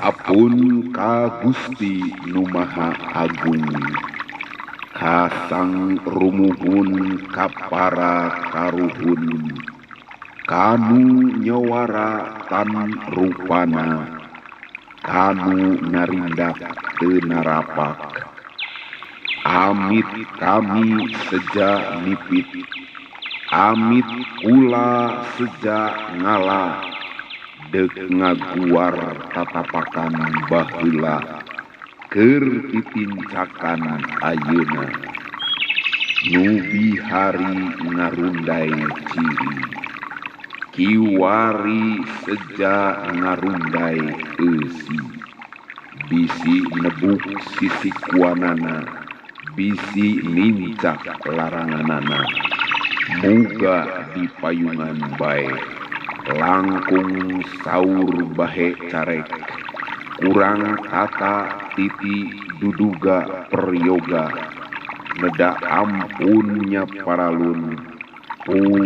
Sapun ka Gusti Agung. Kasang rumuhun kapara karuhun. Kanu nyawara tan rupana. Kanu narindak tenarapak. Amit kami seja nipit. Amit kula seja ngalah ngaguar tatapakan bahula kerpipincakan ayeuna nubi hari ngarundai ciri. Kiwari seja ngarundai esi. Bisi nebuk sisi kuanana bisi nincak laranganana. Muga di payungan baik. langkung sauur bahe carek. Kurang tata titi duduga peryoga. Neda ampunnya paralun. Pun